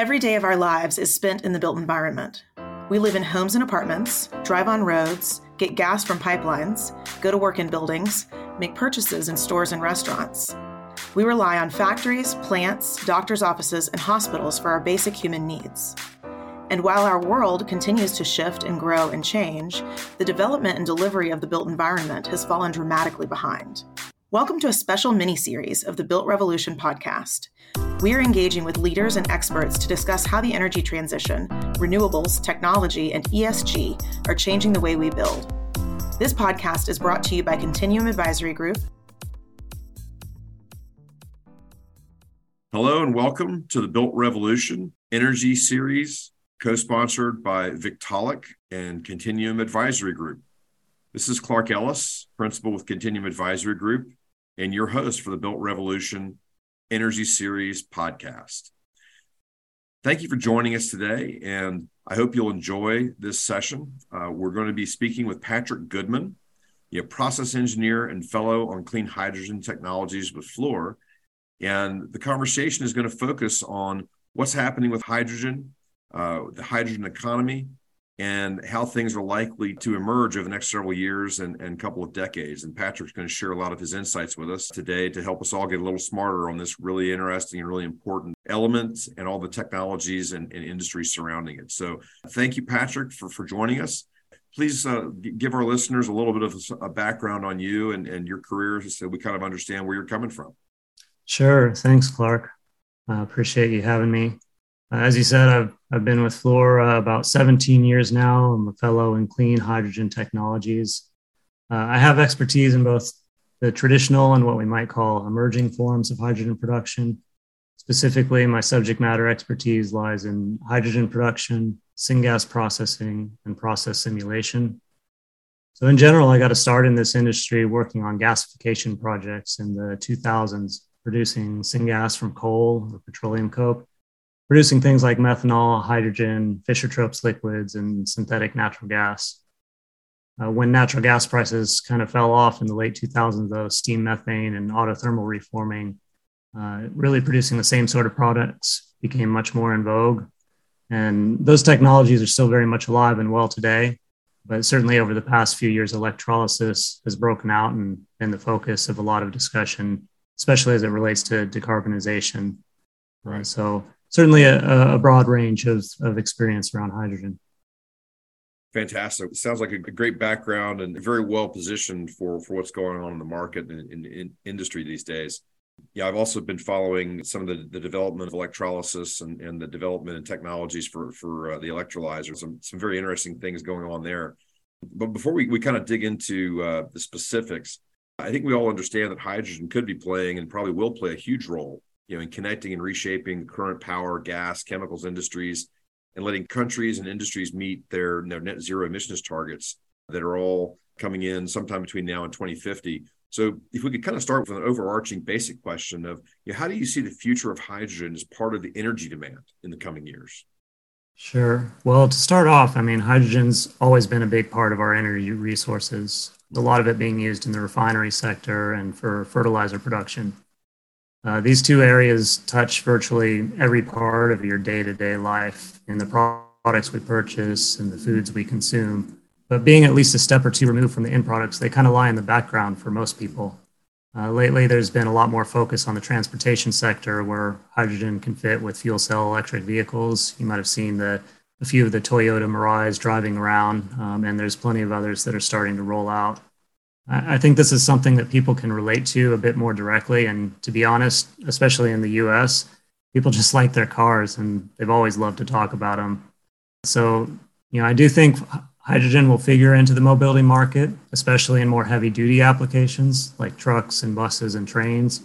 Every day of our lives is spent in the built environment. We live in homes and apartments, drive on roads, get gas from pipelines, go to work in buildings, make purchases in stores and restaurants. We rely on factories, plants, doctors' offices, and hospitals for our basic human needs. And while our world continues to shift and grow and change, the development and delivery of the built environment has fallen dramatically behind. Welcome to a special mini series of the Built Revolution podcast. We are engaging with leaders and experts to discuss how the energy transition, renewables, technology, and ESG are changing the way we build. This podcast is brought to you by Continuum Advisory Group. Hello, and welcome to the Built Revolution Energy Series, co sponsored by Victaulic and Continuum Advisory Group. This is Clark Ellis, principal with Continuum Advisory Group, and your host for the Built Revolution Energy Series podcast. Thank you for joining us today, and I hope you'll enjoy this session. Uh, we're going to be speaking with Patrick Goodman, a process engineer and fellow on clean hydrogen technologies with Fluor. And the conversation is going to focus on what's happening with hydrogen, uh, the hydrogen economy, and how things are likely to emerge over the next several years and, and couple of decades. And Patrick's going to share a lot of his insights with us today to help us all get a little smarter on this really interesting and really important element and all the technologies and, and industries surrounding it. So thank you, Patrick, for, for joining us. Please uh, give our listeners a little bit of a background on you and, and your career so we kind of understand where you're coming from. Sure. Thanks, Clark. I appreciate you having me. Uh, as you said, I've, I've been with Fluor uh, about 17 years now. I'm a fellow in clean hydrogen technologies. Uh, I have expertise in both the traditional and what we might call emerging forms of hydrogen production. Specifically, my subject matter expertise lies in hydrogen production, syngas processing, and process simulation. So, in general, I got a start in this industry working on gasification projects in the 2000s, producing syngas from coal or petroleum coke producing things like methanol, hydrogen, Fischer-Tropsch liquids, and synthetic natural gas. Uh, when natural gas prices kind of fell off in the late 2000s, though, steam methane and autothermal reforming, uh, really producing the same sort of products became much more in vogue. And those technologies are still very much alive and well today. But certainly over the past few years, electrolysis has broken out and been the focus of a lot of discussion, especially as it relates to decarbonization. Right. Uh, so certainly a, a broad range of, of experience around hydrogen. Fantastic. Sounds like a great background and very well positioned for, for what's going on in the market and in, in industry these days. Yeah, I've also been following some of the, the development of electrolysis and, and the development and technologies for, for uh, the electrolyzers. Some, some very interesting things going on there. But before we, we kind of dig into uh, the specifics, I think we all understand that hydrogen could be playing and probably will play a huge role you know, in connecting and reshaping current power, gas, chemicals industries, and letting countries and industries meet their, their net zero emissions targets that are all coming in sometime between now and 2050. So, if we could kind of start with an overarching basic question of you know, how do you see the future of hydrogen as part of the energy demand in the coming years? Sure. Well, to start off, I mean, hydrogen's always been a big part of our energy resources, a lot of it being used in the refinery sector and for fertilizer production. Uh, these two areas touch virtually every part of your day to day life in the products we purchase and the foods we consume. But being at least a step or two removed from the end products, they kind of lie in the background for most people. Uh, lately, there's been a lot more focus on the transportation sector where hydrogen can fit with fuel cell electric vehicles. You might have seen the, a few of the Toyota Mirais driving around, um, and there's plenty of others that are starting to roll out. I think this is something that people can relate to a bit more directly. And to be honest, especially in the US, people just like their cars and they've always loved to talk about them. So, you know, I do think hydrogen will figure into the mobility market, especially in more heavy duty applications like trucks and buses and trains.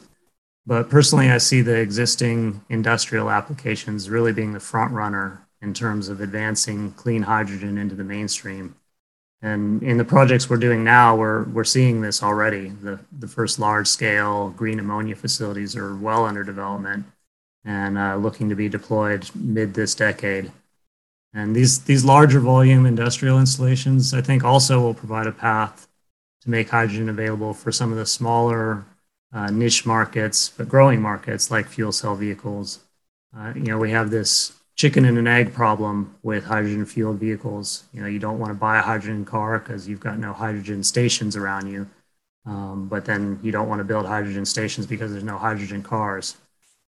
But personally, I see the existing industrial applications really being the front runner in terms of advancing clean hydrogen into the mainstream. And in the projects we're doing now, we're, we're seeing this already. The, the first large scale green ammonia facilities are well under development and uh, looking to be deployed mid this decade. And these, these larger volume industrial installations, I think, also will provide a path to make hydrogen available for some of the smaller uh, niche markets, but growing markets like fuel cell vehicles. Uh, you know, we have this chicken and an egg problem with hydrogen fueled vehicles. You know, you don't want to buy a hydrogen car because you've got no hydrogen stations around you. Um, but then you don't want to build hydrogen stations because there's no hydrogen cars.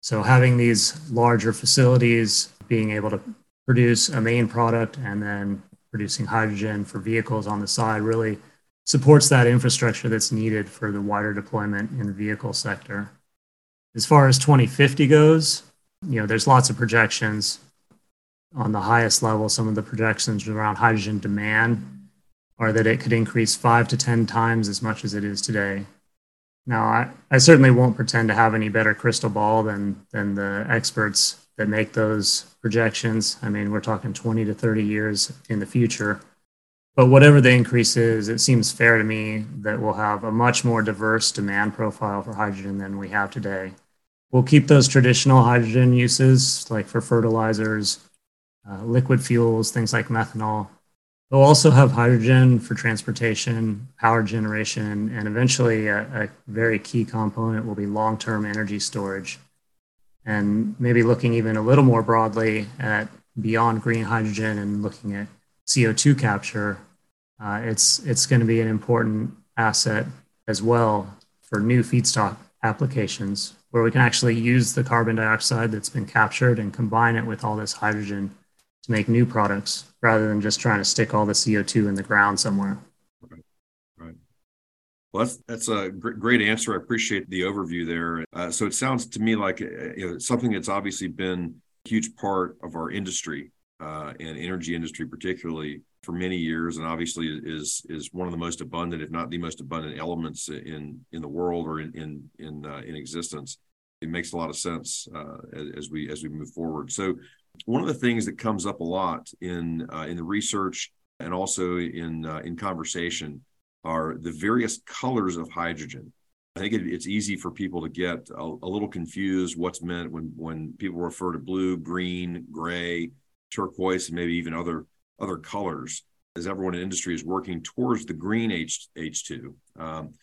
So having these larger facilities, being able to produce a main product and then producing hydrogen for vehicles on the side really supports that infrastructure that's needed for the wider deployment in the vehicle sector. As far as 2050 goes, you know, there's lots of projections on the highest level. Some of the projections around hydrogen demand are that it could increase five to 10 times as much as it is today. Now, I, I certainly won't pretend to have any better crystal ball than, than the experts that make those projections. I mean, we're talking 20 to 30 years in the future. But whatever the increase is, it seems fair to me that we'll have a much more diverse demand profile for hydrogen than we have today. We'll keep those traditional hydrogen uses, like for fertilizers, uh, liquid fuels, things like methanol. We'll also have hydrogen for transportation, power generation, and eventually a, a very key component will be long term energy storage. And maybe looking even a little more broadly at beyond green hydrogen and looking at CO2 capture, uh, it's, it's going to be an important asset as well for new feedstock applications where we can actually use the carbon dioxide that's been captured and combine it with all this hydrogen to make new products rather than just trying to stick all the CO2 in the ground somewhere. Right. Right. Well, that's, that's a great answer. I appreciate the overview there. Uh, so it sounds to me like uh, you know, something that's obviously been a huge part of our industry uh, and energy industry, particularly for many years, and obviously is is one of the most abundant, if not the most abundant, elements in in the world or in in in, uh, in existence. It makes a lot of sense uh, as, as, we as we move forward. So, one of the things that comes up a lot in uh, in the research and also in uh, in conversation are the various colors of hydrogen. I think it, it's easy for people to get a, a little confused what's meant when when people refer to blue, green, gray, turquoise, and maybe even other other colors as everyone in industry is working towards the green H, H2. Um,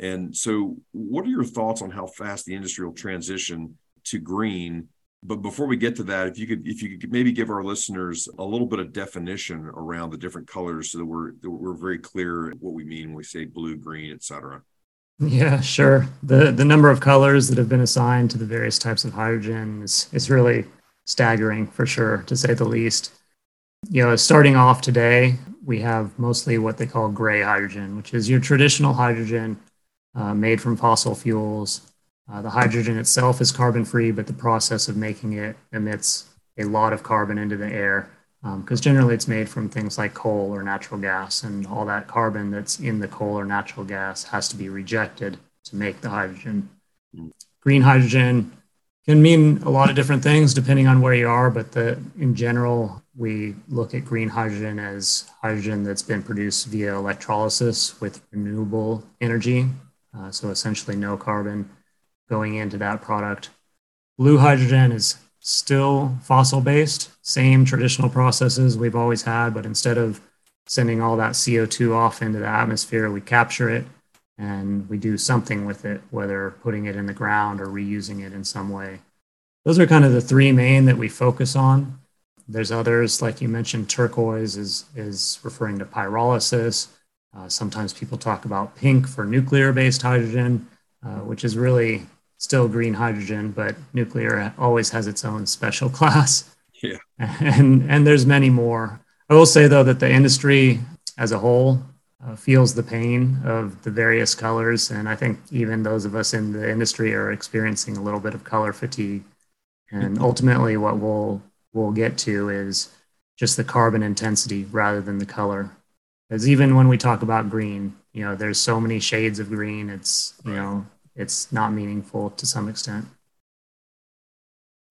and so, what are your thoughts on how fast the industry will transition to green? But before we get to that, if you could, if you could maybe give our listeners a little bit of definition around the different colors, so that we're that we're very clear what we mean when we say blue, green, etc. Yeah, sure. the The number of colors that have been assigned to the various types of hydrogen is is really staggering, for sure, to say the least you know, starting off today, we have mostly what they call gray hydrogen, which is your traditional hydrogen uh, made from fossil fuels. Uh, the hydrogen itself is carbon free, but the process of making it emits a lot of carbon into the air because um, generally it's made from things like coal or natural gas, and all that carbon that's in the coal or natural gas has to be rejected to make the hydrogen. Green hydrogen can mean a lot of different things depending on where you are, but the, in general, we look at green hydrogen as hydrogen that's been produced via electrolysis with renewable energy. Uh, so essentially, no carbon going into that product. Blue hydrogen is still fossil based, same traditional processes we've always had, but instead of sending all that CO2 off into the atmosphere, we capture it and we do something with it, whether putting it in the ground or reusing it in some way. Those are kind of the three main that we focus on. There's others, like you mentioned, turquoise is, is referring to pyrolysis. Uh, sometimes people talk about pink for nuclear based hydrogen, uh, which is really still green hydrogen, but nuclear always has its own special class. Yeah. And, and there's many more. I will say, though, that the industry as a whole uh, feels the pain of the various colors. And I think even those of us in the industry are experiencing a little bit of color fatigue. And ultimately, what we'll we'll get to is just the carbon intensity rather than the color. Because even when we talk about green, you know, there's so many shades of green. It's you know, it's not meaningful to some extent.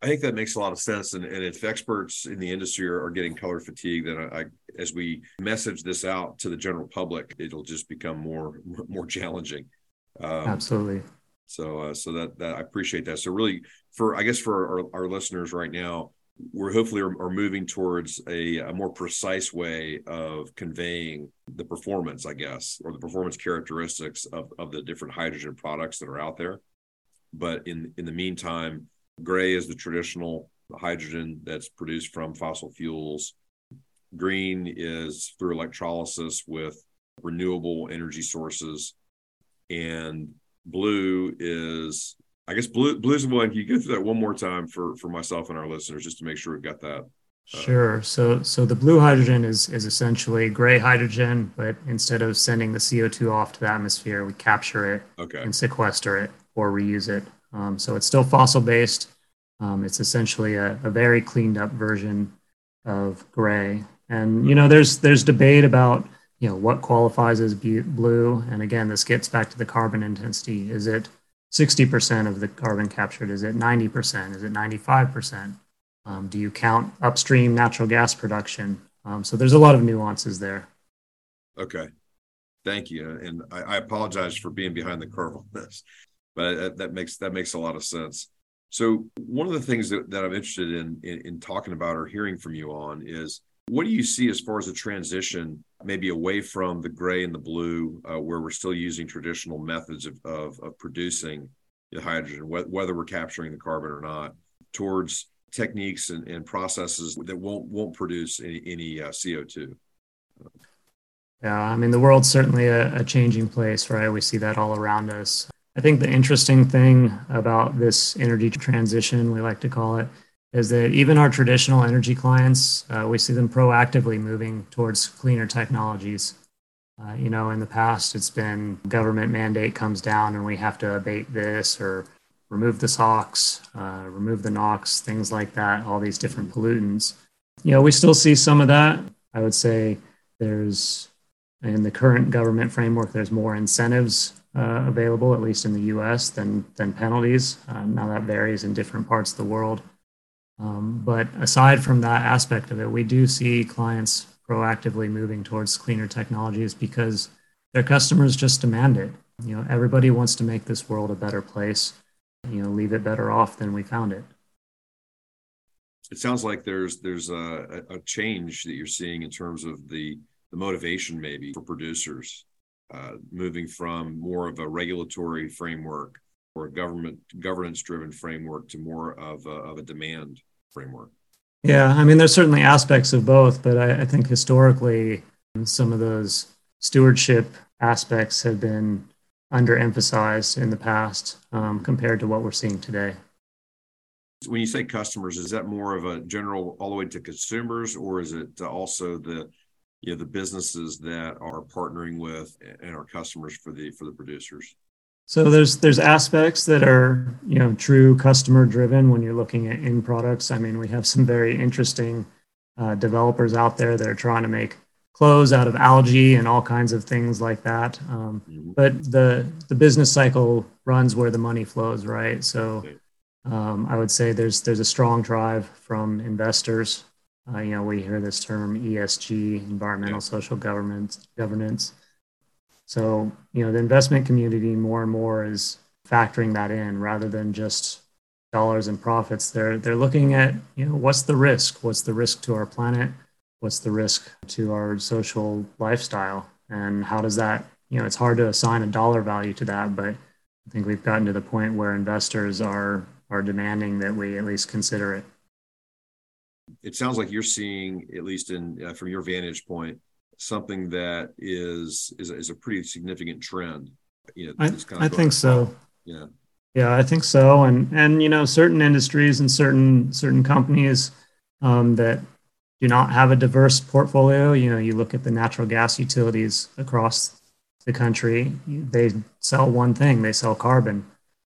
I think that makes a lot of sense. And, and if experts in the industry are, are getting color fatigue, then I, I, as we message this out to the general public, it'll just become more more challenging. Um, Absolutely. So, uh, so that, that I appreciate that. So, really, for I guess for our, our listeners right now, we're hopefully are, are moving towards a, a, more precise way of conveying the performance, I guess, or the performance characteristics of, of the different hydrogen products that are out there. But in in the meantime, Gray is the traditional hydrogen that's produced from fossil fuels. Green is through electrolysis with renewable energy sources. And blue is, I guess, blue, blue is one. Can you go through that one more time for, for myself and our listeners just to make sure we've got that? Uh, sure. So, so the blue hydrogen is is essentially gray hydrogen, but instead of sending the CO2 off to the atmosphere, we capture it okay. and sequester it or reuse it. Um, so it's still fossil based. Um, it's essentially a, a, very cleaned up version of gray. And you know, there's there's debate about you know what qualifies as blue. And again, this gets back to the carbon intensity. Is it 60% of the carbon captured? Is it 90%? Is it 95%? Um, do you count upstream natural gas production? Um, so there's a lot of nuances there. Okay, thank you, and I, I apologize for being behind the curve on this, but that makes that makes a lot of sense. So one of the things that, that I'm interested in, in, in talking about or hearing from you on is what do you see as far as the transition, maybe away from the gray and the blue, uh, where we're still using traditional methods of of, of producing the hydrogen, wh- whether we're capturing the carbon or not, towards techniques and, and processes that won't won't produce any, any uh, CO2. Yeah, I mean the world's certainly a, a changing place, right? We see that all around us. I think the interesting thing about this energy transition, we like to call it, is that even our traditional energy clients, uh, we see them proactively moving towards cleaner technologies. Uh, you know, in the past, it's been government mandate comes down and we have to abate this or remove the SOx, uh, remove the NOx, things like that, all these different pollutants. You know, we still see some of that. I would say there's, in the current government framework, there's more incentives uh, available, at least in the US, than, than penalties. Uh, now that varies in different parts of the world. Um, but aside from that aspect of it, we do see clients proactively moving towards cleaner technologies because their customers just demand it. You know, everybody wants to make this world a better place you know leave it better off than we found it it sounds like there's there's a, a change that you're seeing in terms of the the motivation maybe for producers uh, moving from more of a regulatory framework or a government governance driven framework to more of a, of a demand framework yeah i mean there's certainly aspects of both but I, I think historically some of those stewardship aspects have been underemphasized in the past um, compared to what we're seeing today. When you say customers, is that more of a general all the way to consumers, or is it also the you know the businesses that are partnering with and are customers for the for the producers? So there's there's aspects that are you know true customer driven when you're looking at in products. I mean, we have some very interesting uh, developers out there that are trying to make clothes out of algae and all kinds of things like that. Um, mm-hmm. But the the business cycle runs where the money flows, right? So um, I would say there's there's a strong drive from investors. Uh, you know, we hear this term ESG, environmental, social governance, governance. So you know, the investment community more and more is factoring that in rather than just dollars and profits. They're they're looking at you know what's the risk? What's the risk to our planet? what's the risk to our social lifestyle and how does that you know it's hard to assign a dollar value to that but i think we've gotten to the point where investors are are demanding that we at least consider it it sounds like you're seeing at least in uh, from your vantage point something that is is, is a pretty significant trend you know, I, I think so yeah yeah i think so and and you know certain industries and certain certain companies um, that do not have a diverse portfolio. You know, you look at the natural gas utilities across the country, they sell one thing, they sell carbon.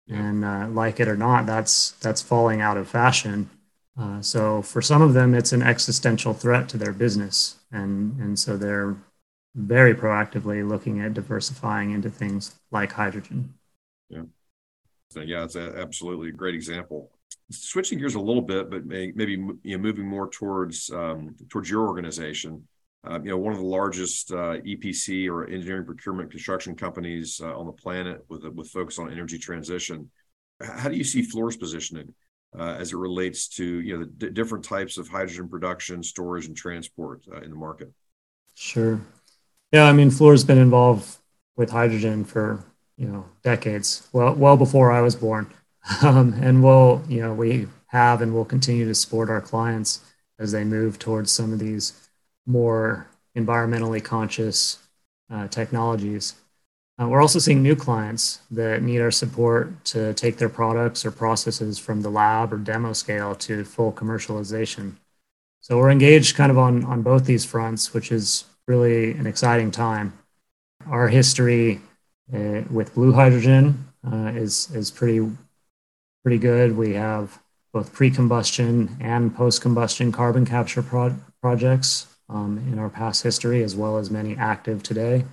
And uh, like it or not, that's that's falling out of fashion. Uh, so for some of them, it's an existential threat to their business, and and so they're very proactively looking at diversifying into things like hydrogen. Yeah, so, yeah, it's a, absolutely a great example switching gears a little bit, but may, maybe you know, moving more towards um, towards your organization. Uh, you know, one of the largest uh, EPC or engineering procurement construction companies uh, on the planet with with focus on energy transition. How do you see Fluor's positioning as it relates to you know the d- different types of hydrogen production, storage, and transport uh, in the market? Sure. Yeah, I mean, Fluor's been involved with hydrogen for you know decades. Well, well before I was born. Um, and we'll, you know, we have and will continue to support our clients as they move towards some of these more environmentally conscious uh, technologies. Uh, we're also seeing new clients that need our support to take their products or processes from the lab or demo scale to full commercialization. So we're engaged kind of on, on both these fronts, which is really an exciting time. Our history uh, with blue hydrogen uh, is, is pretty, pretty good. We have both pre-combustion and post-combustion carbon capture pro- projects um, in our past history, as well as many active today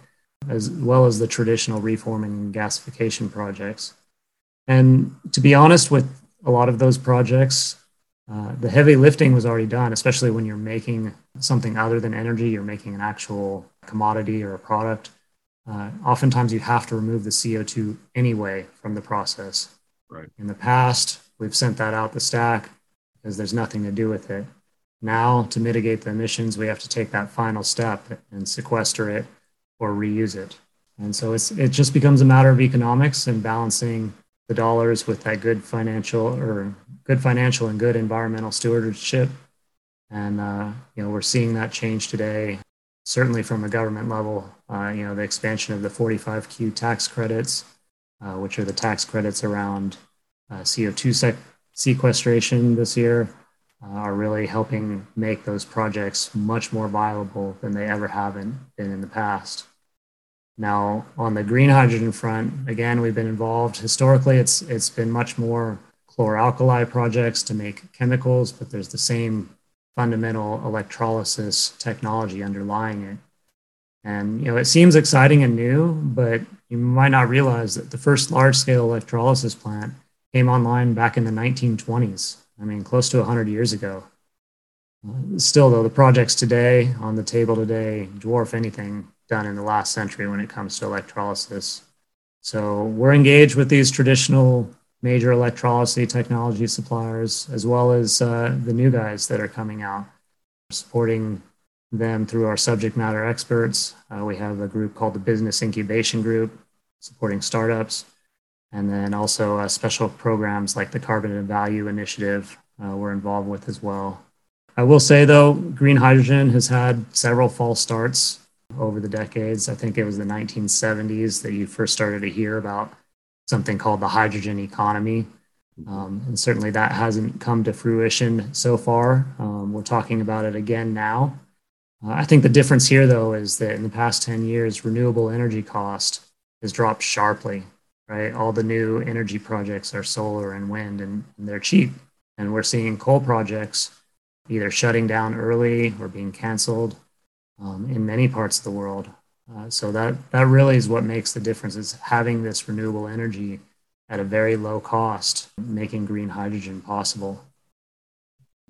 as well as the traditional reforming and gasification projects. And to be honest, with a lot of those projects, uh, the heavy lifting was already done, especially when you're making something other than energy, you're making an actual commodity or a product. Uh, oftentimes, you have to remove the CO2 anyway from the process. Right. In the past, we've sent that out the stack because there's nothing to do with it. Now, to mitigate the emissions, we have to take that final step and sequester it or reuse it. And so it's, it just becomes a matter of economics and balancing the dollars with that good financial or good financial and good environmental stewardship. And uh, you know we're seeing that change today, certainly from a government level. Uh, you know the expansion of the 45Q tax credits, uh, which are the tax credits around uh, CO2 sec- sequestration this year, are really helping make those projects much more viable than they ever have been, in the past. Now, on the green hydrogen front, again, we've been involved. Historically, it's it's been much more chloralkali projects to make chemicals, but there's the same fundamental electrolysis technology underlying it. And you know, it seems exciting and new, but you might not realize that the first large-scale electrolysis plant came online back in the 1920s. I mean, close to 100 years ago. Still, though, the projects today on the table today dwarf anything done in the last century when it comes to electrolysis. So we're engaged with these traditional major electrolysis technology suppliers, as well as uh, the new guys that are coming out, supporting them through our subject matter experts. Uh, we have a group called the Business Incubation Group, supporting startups, and then also uh, special programs like the Carbon and Value Initiative uh, we're involved with as well. I will say though, green hydrogen has had several false starts over the decades. I think it was the 1970s that you first started to hear about something called the hydrogen economy. Um, and certainly that hasn't come to fruition so far. Um, we're talking about it again now. Uh, I think the difference here, though, is that in the past 10 years, renewable energy cost has dropped sharply, right? All the new energy projects are solar and wind, and, and they're cheap. And we're seeing coal projects either shutting down early or being canceled um, in many parts of the world. Uh, so that that really is what makes the difference is having this renewable energy at a very low cost, making green hydrogen possible.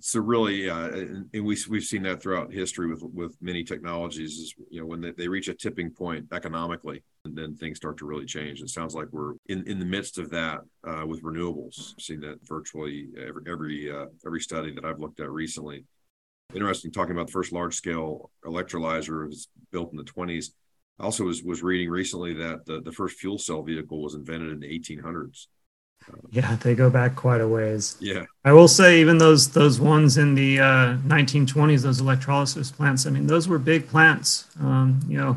So really, uh, and we we've seen that throughout history with with many technologies. Is you know when they, they reach a tipping point economically, and then things start to really change. It sounds like we're in, in the midst of that uh, with renewables. I've seen that virtually every every uh, every study that I've looked at recently interesting talking about the first large scale electrolyzer was built in the 20s. I also was, was reading recently that the, the first fuel cell vehicle was invented in the 1800s. Yeah, they go back quite a ways. Yeah, I will say even those those ones in the uh, 1920s, those electrolysis plants. I mean, those were big plants. Um, you know,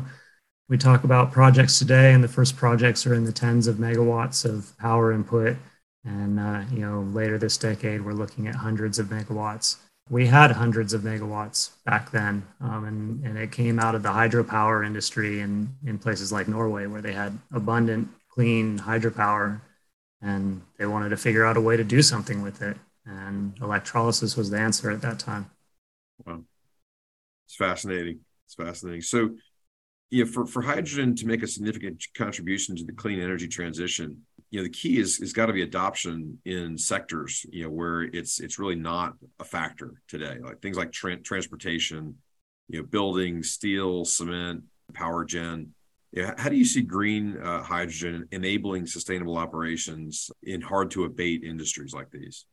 we talk about projects today, and the first projects are in the tens of megawatts of power input, and uh, you know, later this decade, we're looking at hundreds of megawatts we had hundreds of megawatts back then, um, and, and it came out of the hydropower industry in, in places like Norway, where they had abundant, clean hydropower, and they wanted to figure out a way to do something with it. And electrolysis was the answer at that time. Wow, it's fascinating. It's fascinating. So, yeah, for, for hydrogen to make a significant contribution to the clean energy transition, you know the key is is got to be adoption in sectors you know where it's it's really not a factor today like things like tra- transportation you know building steel cement power gen yeah, how do you see green uh, hydrogen enabling sustainable operations in hard to abate industries like these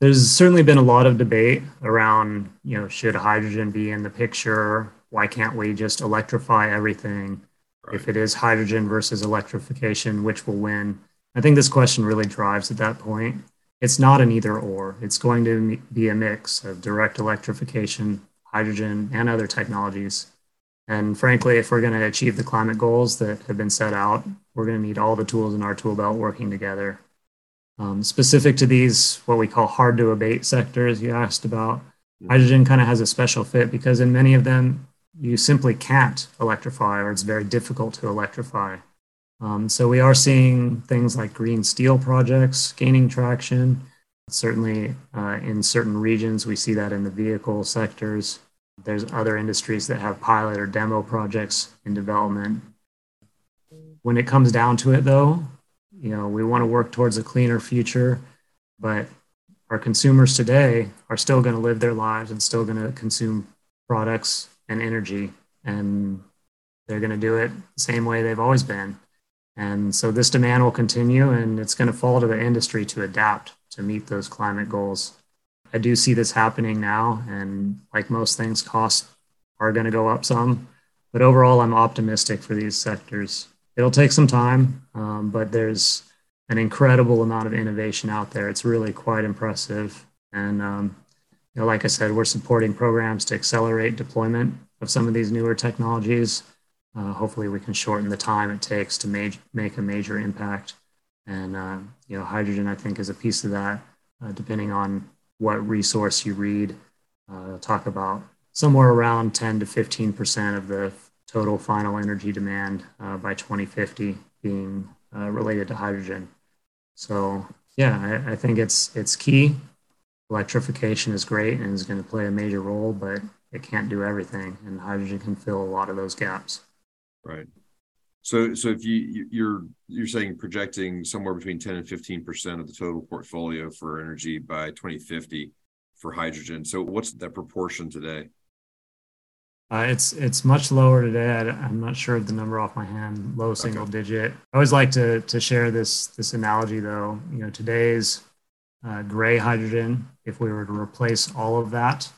there's certainly been a lot of debate around you know should hydrogen be in the picture why can't we just electrify everything Right. If it is hydrogen versus electrification, which will win? I think this question really drives at that point. it's not an either or. It's going to be a mix of direct electrification, hydrogen, and other technologies. And frankly, if we're going to achieve the climate goals that have been set out, we're going to need all the tools in our tool belt working together. Um, specific to these, what we call hard to abate sectors, you asked about, hydrogen kind of has a special fit because in many of them, you simply can't electrify or it's very difficult to electrify. Um, so we are seeing things like green steel projects gaining traction. Certainly, uh, in certain regions, we see that in the vehicle sectors. There's other industries that have pilot or demo projects in development. When it comes down to it, though, you know, we want to work towards a cleaner future, but our consumers today are still going to live their lives and still going to consume products and energy, and they're going to do it the same way they've always been. And so this demand will continue, and it's going to fall to the industry to adapt to meet those climate goals. I do see this happening now, and like most things, costs are going to go up some. But overall, I'm optimistic for these sectors. It'll take some time, um, but there's an incredible amount of innovation out there. It's really quite impressive. And um, you know, like I said, we're supporting programs to accelerate deployment of some of these newer technologies uh, hopefully we can shorten the time it takes to make, make a major impact. And, uh, you know, hydrogen, I think, is a piece of that, uh, depending on what resource you read. Uh, talk about somewhere around 10 to 15% of the total final energy demand uh, by 2050 being uh, related to hydrogen. So, yeah, I, I think it's, it's key. Electrification is great and is going to play a major role, but it can't do everything, and hydrogen can fill a lot of those gaps. Right. So, so if you you're you're saying projecting somewhere between 10 and 15 percent of the total portfolio for energy by 2050 for hydrogen. So, what's that proportion today? Uh, it's it's much lower today. I, am not sure of the number off my hand. Low single okay. digit. I always like to to share this this analogy though. You know, today's uh, gray hydrogen. If we were to replace all of that,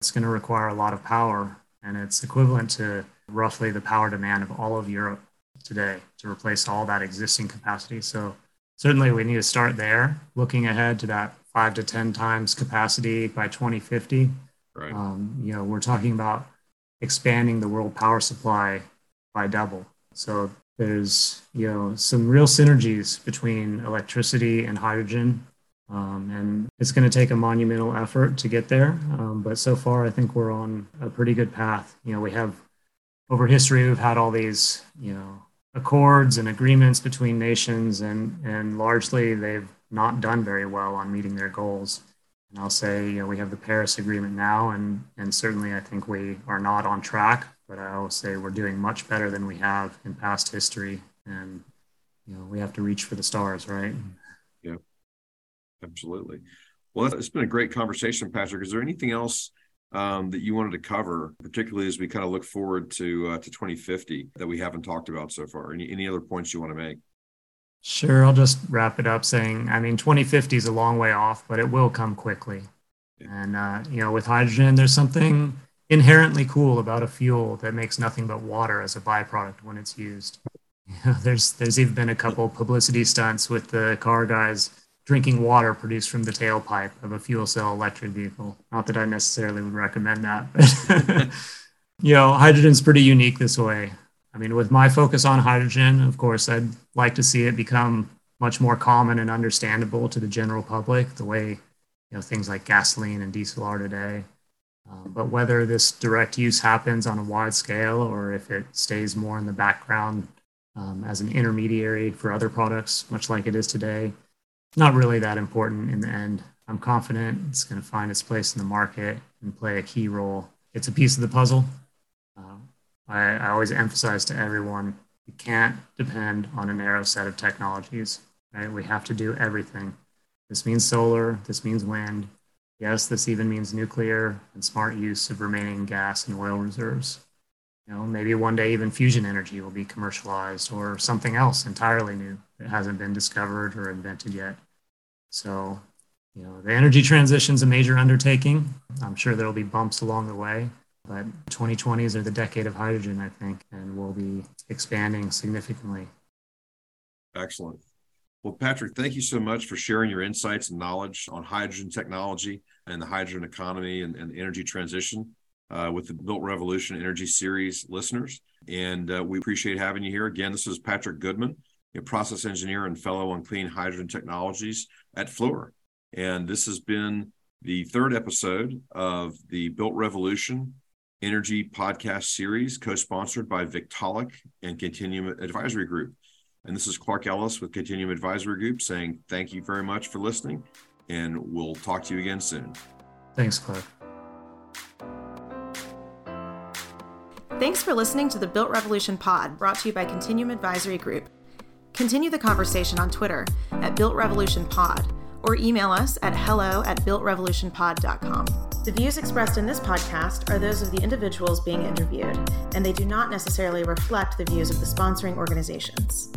it's going to require a lot of power, and it's equivalent to roughly the power demand of all of Europe today to replace all that existing capacity. So certainly we need to start there, looking ahead to that five to 10 times capacity by 2050. Right. Um, you know, we're talking about expanding the world power supply by double. So there's, you know, some real synergies between electricity and hydrogen. Um, and it's going to take a monumental effort to get there. Um, but so far, I think we're on a pretty good path. You know, we have over history we've had all these you know accords and agreements between nations and and largely they've not done very well on meeting their goals. And i'll say you know we have the paris agreement now and and certainly i think we are not on track but i will say we're doing much better than we have in past history. And you know we have to reach for the stars right? Yeah absolutely. Well it's been a great conversation patrick. Is there anything else um, that you wanted to cover, particularly as we kind of look forward to uh, to 2050 that we haven't talked about so far? Any any other points you want to make? Sure, I'll just wrap it up saying, I mean, 2050 is a long way off, but it will come quickly. Yeah. And uh, you know, with hydrogen, there's something inherently cool about a fuel that makes nothing but water as a byproduct when it's used. You know, there's there's even been a couple publicity stunts with the car guys drinking water produced from the tailpipe of a fuel cell electric vehicle. Not that I necessarily would recommend that, but you know, hydrogen's pretty unique this way. I mean, with my focus on hydrogen, of course, I'd like to see it become much more common and understandable to the general public, the way you know things like gasoline and diesel are today. Um, but whether this direct use happens on a wide scale or if it stays more in the background um, as an intermediary for other products, much like it is today, not really that important in the end. I'm confident it's going to find its place in the market and play a key role. It's a piece of the puzzle. Uh, I, I always emphasize to everyone you can't depend on a narrow set of technologies. Right? We have to do everything. This means solar, this means wind. Yes, this even means nuclear and smart use of remaining gas and oil reserves. You know, maybe one day even fusion energy will be commercialized or something else entirely new that hasn't been discovered or invented yet. So, you know, the energy transition is a major undertaking. I'm sure there will be bumps along the way, but 2020s are the decade of hydrogen, I think, and we'll be expanding significantly. Excellent. Well, Patrick, thank you so much for sharing your insights and knowledge on hydrogen technology and the hydrogen economy and, and energy transition uh, with the Built Revolution Energy Series listeners. And uh, we appreciate having you here. Again, this is Patrick Goodman, a process engineer and fellow on clean hydrogen technologies at Fluor. And this has been the third episode of the Built Revolution Energy podcast series, co sponsored by Victaulic and Continuum Advisory Group. And this is Clark Ellis with Continuum Advisory Group saying thank you very much for listening, and we'll talk to you again soon. Thanks, Clark. Thanks for listening to the Built Revolution Pod, brought to you by Continuum Advisory Group. Continue the conversation on Twitter at Built Revolution Pod or email us at hello at builtrevolutionpod.com. The views expressed in this podcast are those of the individuals being interviewed, and they do not necessarily reflect the views of the sponsoring organizations.